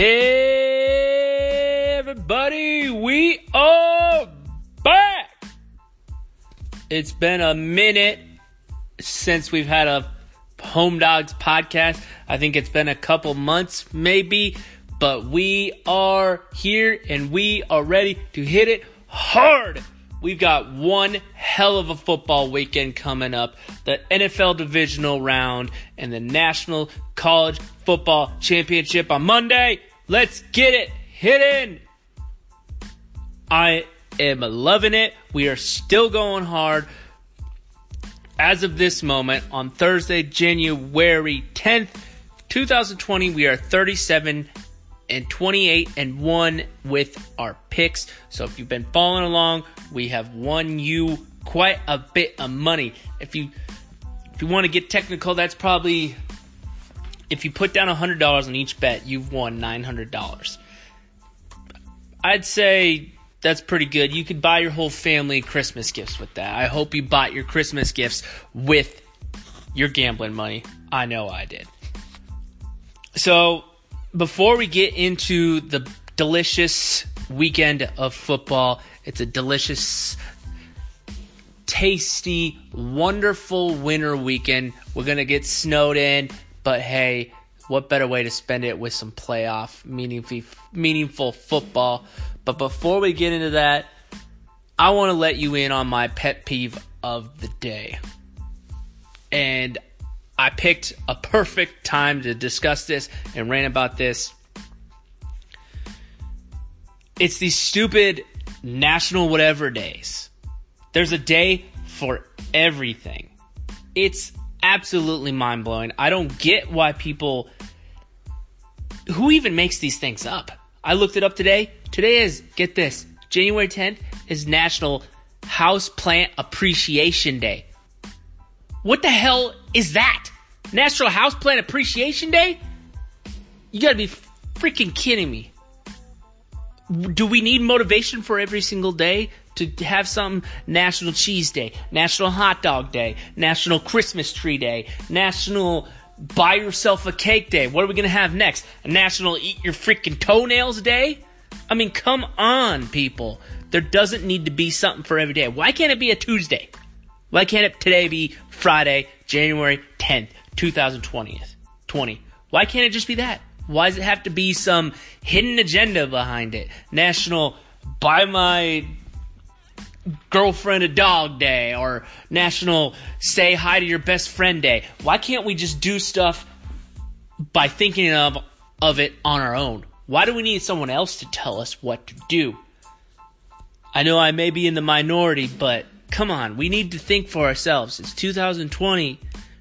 Hey, everybody, we are back. It's been a minute since we've had a Home Dawgs podcast. I think it's been a couple months, maybe, but we are here and we are ready to hit it hard. We've got one hell of a football weekend coming up the NFL divisional round and the National College Football Championship on Monday. Let's get it hitting. I am loving it. We are still going hard. As of this moment, on Thursday, January 10th, 2020, we are 37 and 28 and 1 with our picks. So if you've been following along, we have won you quite a bit of money. If you if you want to get technical, that's probably if you put down $100 on each bet, you've won $900. I'd say that's pretty good. You could buy your whole family Christmas gifts with that. I hope you bought your Christmas gifts with your gambling money. I know I did. So, before we get into the delicious weekend of football, it's a delicious, tasty, wonderful winter weekend. We're going to get snowed in, but hey, what better way to spend it with some playoff, meaningful, meaningful football? But before we get into that, I want to let you in on my pet peeve of the day. And I picked a perfect time to discuss this and rant about this. It's these stupid national whatever days. There's a day for everything. It's absolutely mind blowing. I don't get why people. Who even makes these things up? I looked it up today. Today is, get this, January 10th is National House Plant Appreciation Day. What the hell is that? National House Plant Appreciation Day? You gotta be freaking kidding me. Do we need motivation for every single day to have some National Cheese Day, National Hot Dog Day, National Christmas Tree Day, National Buy Yourself a Cake Day? What are we gonna have next? A National Eat Your Freaking Toenails Day? I mean, come on, people. There doesn't need to be something for every day. Why can't it be a Tuesday? Why can't it today be Friday, January 10th, 2020? 20. Why can't it just be that? Why does it have to be some hidden agenda behind it? National Buy My Girlfriend a Dog Day or National Say Hi to Your Best Friend Day. Why can't we just do stuff by thinking of, of it on our own? Why do we need someone else to tell us what to do? I know I may be in the minority, but come on, we need to think for ourselves. It's 2020,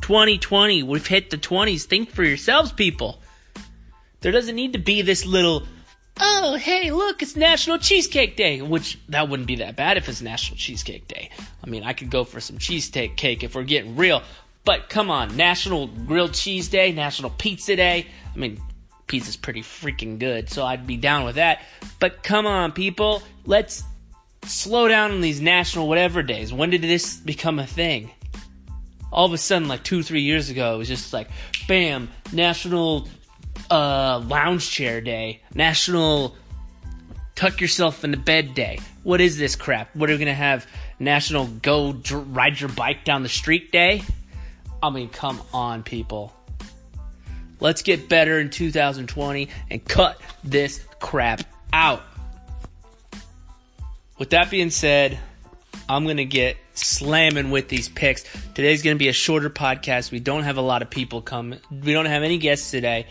2020. We've hit the 20s. Think for yourselves, people. There doesn't need to be this little, oh, hey, look, it's National Cheesecake Day, which that wouldn't be that bad if it's National Cheesecake Day. I mean, I could go for some cheesecake cake if we're getting real. But come on, National Grilled Cheese Day, National Pizza Day. I mean, pizza's pretty freaking good, so I'd be down with that. But come on, people, let's slow down on these national whatever days. When did this become a thing? All of a sudden, like two, three years ago, it was just like, bam, National uh, Lounge Chair Day, National Tuck Yourself in the Bed Day. What is this crap? What are we gonna have? National Go dr- Ride Your Bike Down the Street Day? I mean, come on, people. Let's get better in 2020 and cut this crap out. With that being said, I'm going to get slamming with these picks. Today's going to be a shorter podcast. We don't have a lot of people come. We don't have any guests today.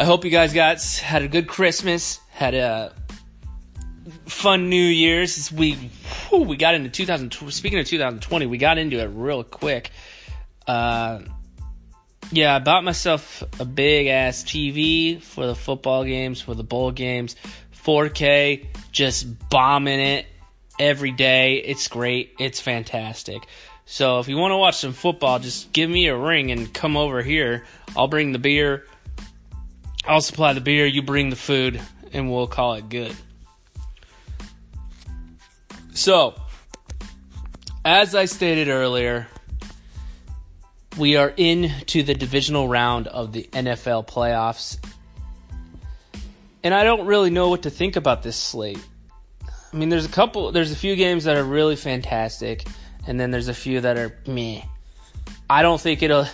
I hope you guys got had a good Christmas, had a fun New Year's. We whew, we got into 2000. Speaking of 2020, we got into it real quick. Uh, yeah, I bought myself a big ass TV for the football games, for the bowl games, 4K, just bombing it every day. It's great. It's fantastic. So if you want to watch some football, just give me a ring and come over here. I'll bring the beer. I'll supply the beer, you bring the food, and we'll call it good. So, as I stated earlier, we are into the divisional round of the NFL playoffs. And I don't really know what to think about this slate. I mean, there's a couple, there's a few games that are really fantastic, and then there's a few that are meh. I don't think it'll,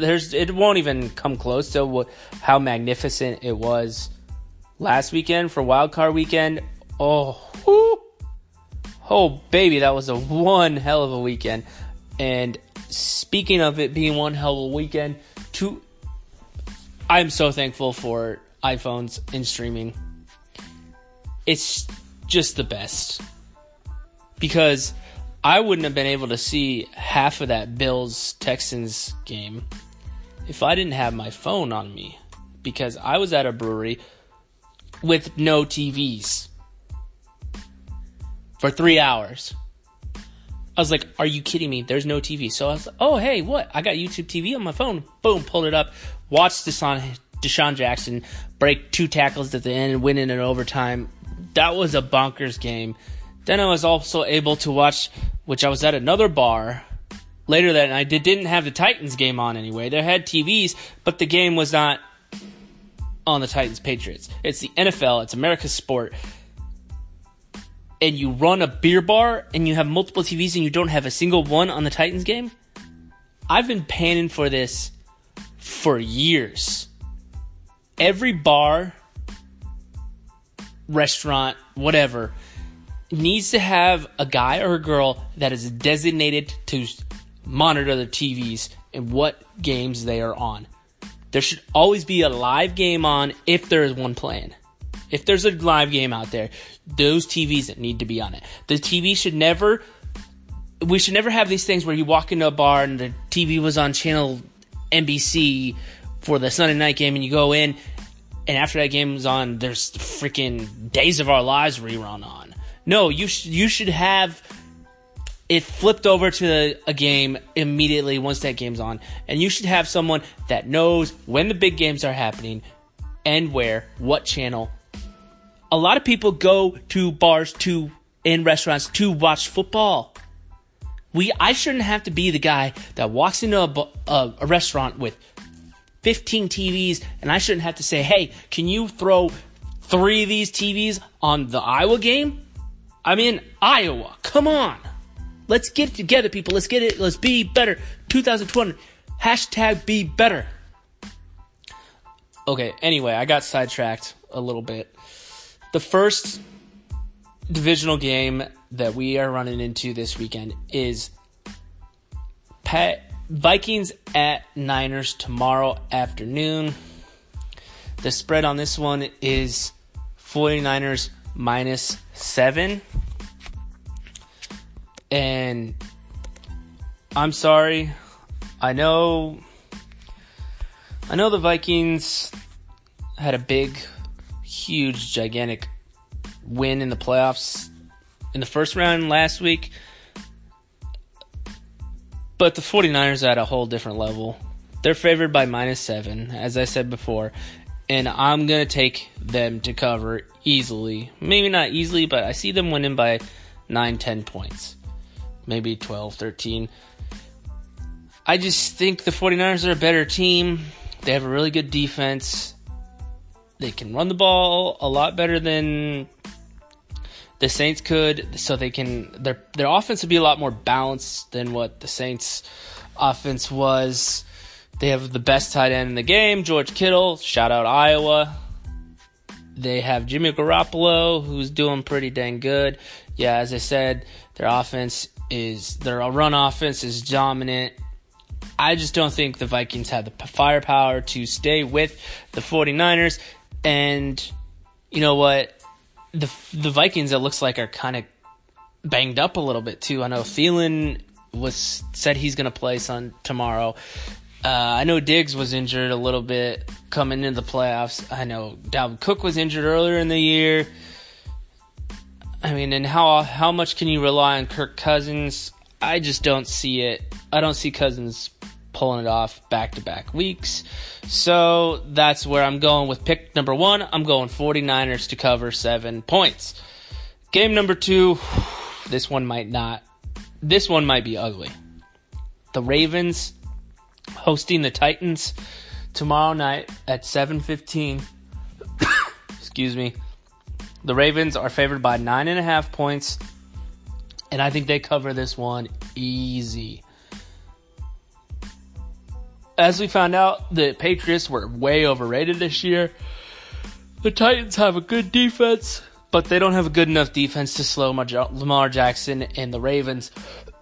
there's, it won't even come close to how magnificent it was last weekend for Wild Card Weekend. Oh, whoo, oh baby, that was a one hell of a weekend. And speaking of it being one hell of a weekend, I'm so thankful for iPhones and streaming. It's just the best. Because I wouldn't have been able to see half of that Bills Texans game if I didn't have my phone on me. Because I was at a brewery with no TVs for three hours. I was like, "Are you kidding me? There's no TV." So I was like, "Oh, hey, what? I got YouTube TV on my phone." Boom, pulled it up, watched DeSean, DeSean Jackson break two tackles at the end and win in an overtime. That was a bonkers game. Then I was also able to watch, which I was at another bar later that night. They didn't have the Titans game on anyway. They had TVs, but the game was not on the Titans Patriots. It's the NFL. It's America's sport and you run a beer bar and you have multiple TVs and you don't have a single one on the Titans game, I've been panning for this for years. Every bar, restaurant, whatever, needs to have a guy or a girl that is designated to monitor the TVs and what games they are on. There should always be a live game on if there is one playing. If there's a live game out there, those TVs need to be on it. The TV should never we should never have these things where you walk into a bar and the TV was on channel NBC for the Sunday night game and you go in and after that game is on there's freaking Days of Our Lives rerun on. No, you sh- you should have it flipped over to a game immediately once that game's on and you should have someone that knows when the big games are happening and where, what channel, a lot of people go to bars to in restaurants to watch football. We I shouldn't have to be the guy that walks into a, a, a restaurant with 15 TVs and I shouldn't have to say, "Hey, can you throw 3 of these TVs on the Iowa game?" I'm in Iowa. Come on. Let's get it together, people. Let's get it. Let's be better. 2020. Hashtag be better. Okay, anyway, I got sidetracked a little bit the first divisional game that we are running into this weekend is Pat Vikings at Niners tomorrow afternoon. The spread on this one is 49ers minus 7. And I'm sorry. I know I know the Vikings had a big huge, gigantic win in the playoffs in the first round last week. But the 49ers are at a whole different level. They're favored by minus seven, as I said before. And I'm going to take them to cover easily. Maybe not easily, but I see them winning by 9, 10 points. Maybe 12, 13. I just think the 49ers are a better team. They have a really good defense. They can run the ball a lot better than the Saints could, so they can their their offense would be a lot more balanced than what the Saints offense was. They have the best tight end in the game, George Kittle. Shout out Iowa. They have Jimmy Garoppolo, who's doing pretty dang good. Yeah, as I said, their offense is their run offense is dominant. I just don't think the Vikings have the firepower to stay with the 49ers. And you know what? The the Vikings it looks like are kind of banged up a little bit too. I know Thielen was said he's going to play on tomorrow. Uh, I know Diggs was injured a little bit coming into the playoffs. I know Dalvin Cook was injured earlier in the year. I mean, and how how much can you rely on Kirk Cousins? I just don't see it. I don't see Cousins pulling it off back to back weeks. So that's where I'm going with pick number one. I'm going 49ers to cover seven points. Game number two, this one might not, this one might be ugly. The Ravens hosting the Titans tomorrow night at 7:15. Excuse me. The Ravens are favored by nine and a half points, and I think they cover this one easy. As we found out, the Patriots were way overrated this year. The Titans have a good defense, but they don't have a good enough defense to slow Lamar Jackson and the Ravens,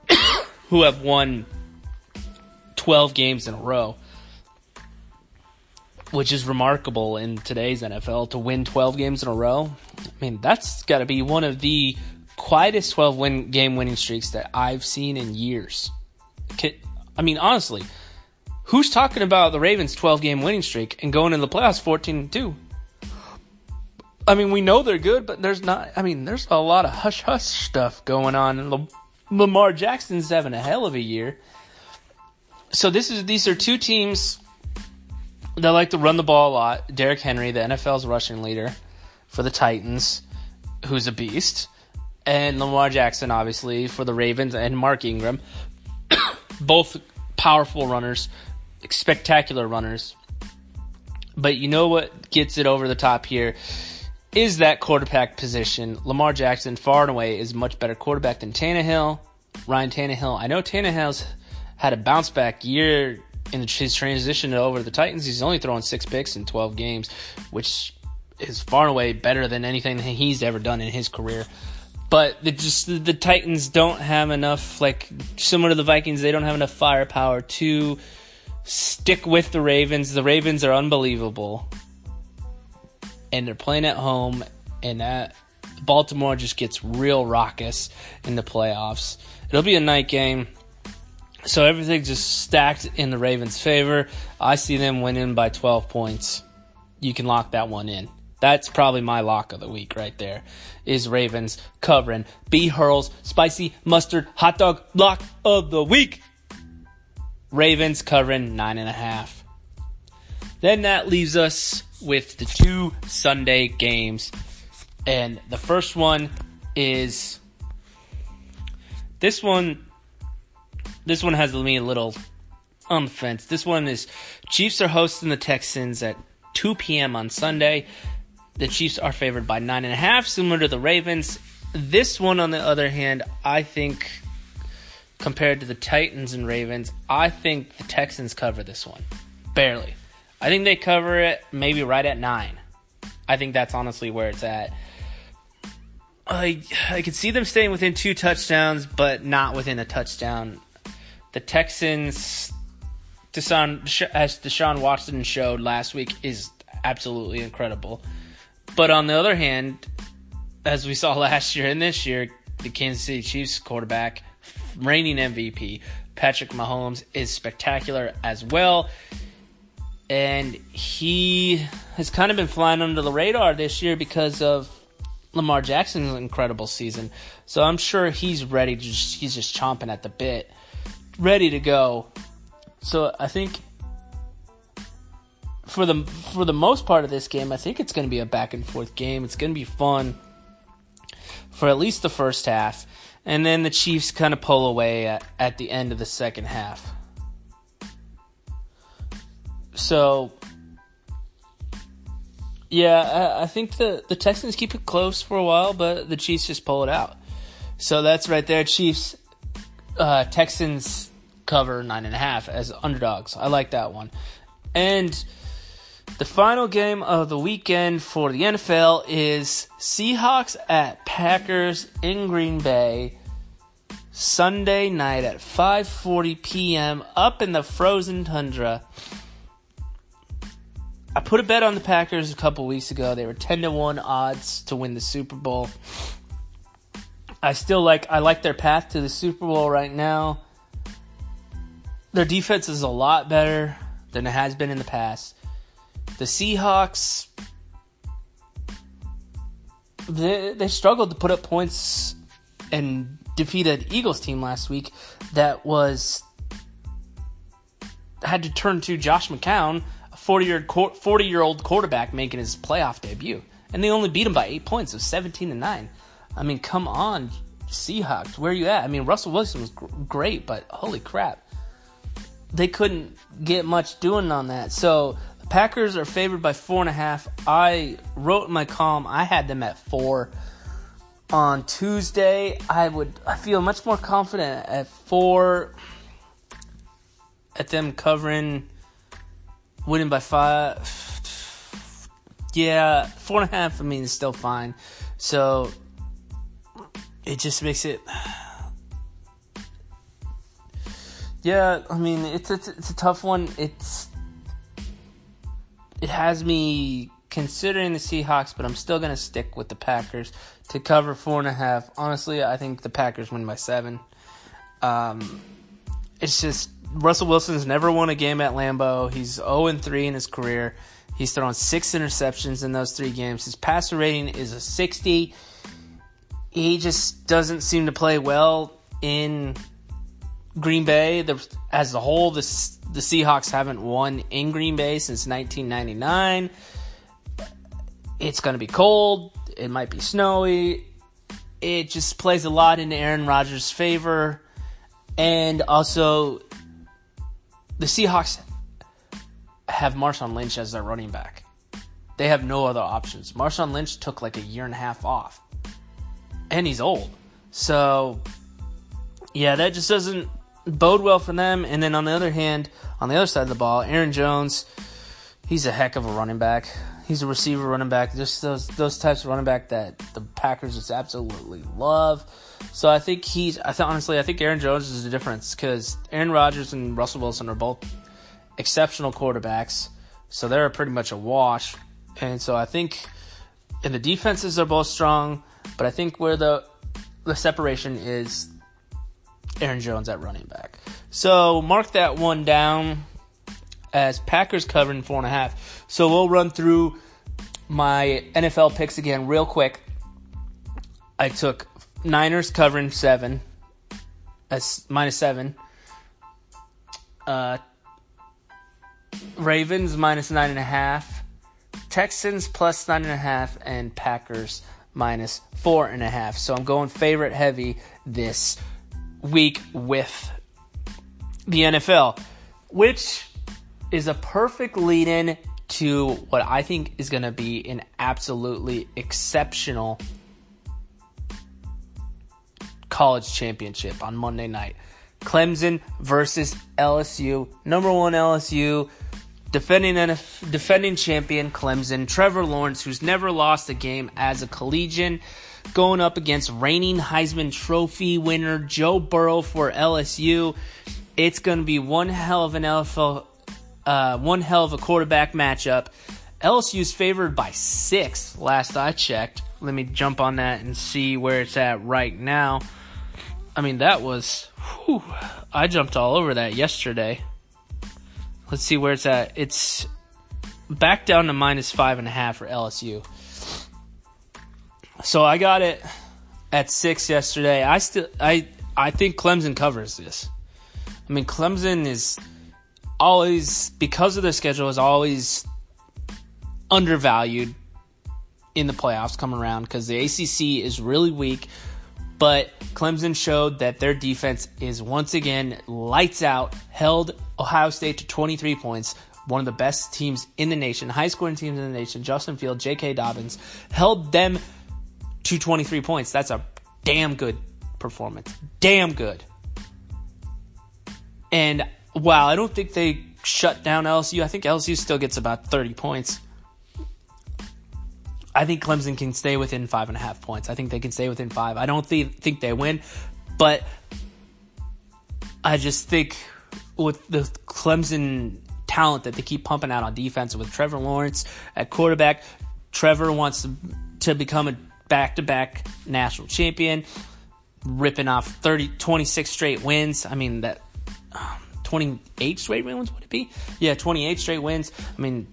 who have won 12 games in a row, which is remarkable in today's NFL to win 12 games in a row. I mean, that's got to be one of the quietest 12 win game winning streaks that I've seen in years. I mean, honestly, Who's talking about the Ravens' 12 game winning streak and going into the playoffs 14 2? I mean, we know they're good, but there's not. I mean, there's a lot of hush hush stuff going on. Lamar Jackson's having a hell of a year. So this is these are two teams that like to run the ball a lot. Derrick Henry, the NFL's rushing leader for the Titans, who's a beast, and Lamar Jackson, obviously for the Ravens, and Mark Ingram, both powerful runners spectacular runners. But you know what gets it over the top here is that quarterback position. Lamar Jackson, far and away, is a much better quarterback than Tannehill. Ryan Tannehill. I know Tannehill's had a bounce back year in his transition over to the Titans. He's only throwing six picks in 12 games, which is far and away better than anything he's ever done in his career. But the, just the Titans don't have enough, like similar to the Vikings, they don't have enough firepower to stick with the Ravens. The Ravens are unbelievable. And they're playing at home, and that Baltimore just gets real raucous in the playoffs. It'll be a night game. So everything's just stacked in the Ravens' favor. I see them winning by 12 points. You can lock that one in. That's probably my lock of the week right there. Is Ravens covering B Hurls spicy mustard hot dog lock of the week. Ravens covering nine and a half. Then that leaves us with the two Sunday games. And the first one is this one this one has me a little on the fence. This one is Chiefs are hosting the Texans at 2 p.m. on Sunday. The Chiefs are favored by nine and a half, similar to the Ravens. This one, on the other hand, I think compared to the Titans and Ravens, I think the Texans cover this one. Barely. I think they cover it maybe right at nine. I think that's honestly where it's at. I I could see them staying within two touchdowns, but not within a touchdown. The Texans, Deshaun, as Deshaun Watson showed last week, is absolutely incredible. But on the other hand, as we saw last year and this year, the Kansas City Chiefs quarterback reigning MVP, Patrick Mahomes, is spectacular as well. And he has kind of been flying under the radar this year because of Lamar Jackson's incredible season. So I'm sure he's ready to just, he's just chomping at the bit, ready to go. So I think for the for the most part of this game, I think it's going to be a back and forth game. It's going to be fun for at least the first half and then the Chiefs kind of pull away at, at the end of the second half. So, yeah, I, I, think the, the Texans keep it close for a while, but the Chiefs just pull it out. So that's right there. Chiefs, uh, Texans cover nine and a half as underdogs. I like that one. And the final game of the weekend for the NFL is Seahawks at Packers in Green Bay Sunday night at 5:40 p.m. up in the frozen tundra. I put a bet on the Packers a couple weeks ago. They were 10 to 1 odds to win the Super Bowl. I still like I like their path to the Super Bowl right now. Their defense is a lot better than it has been in the past. The Seahawks they, they struggled to put up points and defeated Eagles team last week that was had to turn to Josh McCown, a 40 year 40 year old quarterback making his playoff debut, and they only beat him by eight points, of 17 to nine. I mean, come on, Seahawks, where are you at? I mean, Russell Wilson was great, but holy crap, they couldn't get much doing on that. So the Packers are favored by four and a half. I wrote in my column I had them at four. On Tuesday, I would I feel much more confident at four. At them covering, winning by five. Yeah, four and a half. I mean, is still fine. So it just makes it. Yeah, I mean, it's a, it's a tough one. It's it has me considering the Seahawks, but I'm still gonna stick with the Packers to cover four and a half. Honestly, I think the Packers win by seven. Um, it's just Russell Wilson's never won a game at Lambeau. He's 0 and 3 in his career. He's thrown six interceptions in those three games. His passer rating is a 60. He just doesn't seem to play well in Green Bay. The, as a whole, the, the Seahawks haven't won in Green Bay since 1999. It's going to be cold. It might be snowy. It just plays a lot in Aaron Rodgers' favor. And also, the Seahawks have Marshawn Lynch as their running back. They have no other options. Marshawn Lynch took like a year and a half off. And he's old. So, yeah, that just doesn't bode well for them. And then on the other hand, on the other side of the ball, Aaron Jones, he's a heck of a running back. He's a receiver running back. Just those those types of running back that the Packers just absolutely love. So I think he's. I th- honestly, I think Aaron Jones is the difference because Aaron Rodgers and Russell Wilson are both exceptional quarterbacks. So they're pretty much a wash. And so I think, and the defenses are both strong, but I think where the the separation is Aaron Jones at running back. So mark that one down as Packers covering four and a half. So we'll run through my NFL picks again real quick. I took Niners covering seven, as minus seven. Uh, Ravens minus nine and a half. Texans plus nine and a half, and Packers minus four and a half. So I'm going favorite heavy this week with the NFL, which is a perfect lead in to what I think is going to be an absolutely exceptional college championship on Monday night. Clemson versus LSU. Number one LSU, defending defending champion Clemson. Trevor Lawrence, who's never lost a game as a collegian, going up against reigning Heisman Trophy winner Joe Burrow for LSU. It's going to be one hell of an NFL uh, one hell of a quarterback matchup. LSU's favored by six, last I checked. Let me jump on that and see where it's at right now. I mean, that was. Whew, I jumped all over that yesterday. Let's see where it's at. It's back down to minus five and a half for LSU. So I got it at six yesterday. I still, I, I think Clemson covers this. I mean, Clemson is always because of their schedule is always undervalued in the playoffs coming around because the ACC is really weak. But Clemson showed that their defense is once again lights out, held Ohio State to 23 points, one of the best teams in the nation, high scoring teams in the nation. Justin Field, J.K. Dobbins held them to 23 points. That's a damn good performance. Damn good. And wow, I don't think they shut down LSU. I think LSU still gets about 30 points. I think Clemson can stay within five and a half points. I think they can stay within five. I don't th- think they win, but I just think with the Clemson talent that they keep pumping out on defense with Trevor Lawrence at quarterback, Trevor wants to, become a back to back national champion, ripping off 30, 26 straight wins. I mean, that. Um, 28 straight wins would it be? Yeah, 28 straight wins. I mean,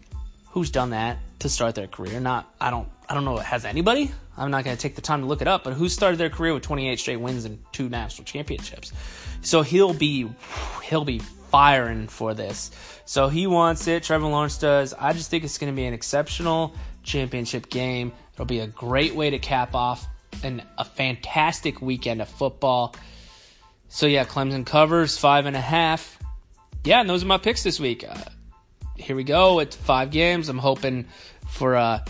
who's done that to start their career? Not I don't I don't know has anybody? I'm not going to take the time to look it up, but who started their career with 28 straight wins and two national championships? So he'll be he'll be firing for this. So he wants it. Trevor Lawrence does. I just think it's going to be an exceptional championship game. It'll be a great way to cap off an, a fantastic weekend of football. So yeah, Clemson covers five and a half yeah, and those are my picks this week. Uh, here we go. It's five games. I'm hoping for a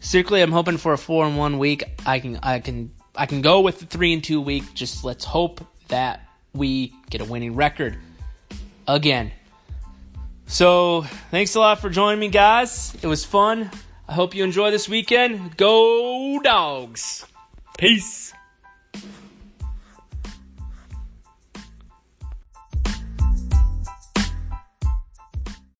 strictly. I'm hoping for a four and one week. I can I can I can go with the three and two week. Just let's hope that we get a winning record again. So thanks a lot for joining me, guys. It was fun. I hope you enjoy this weekend. Go dogs. Peace.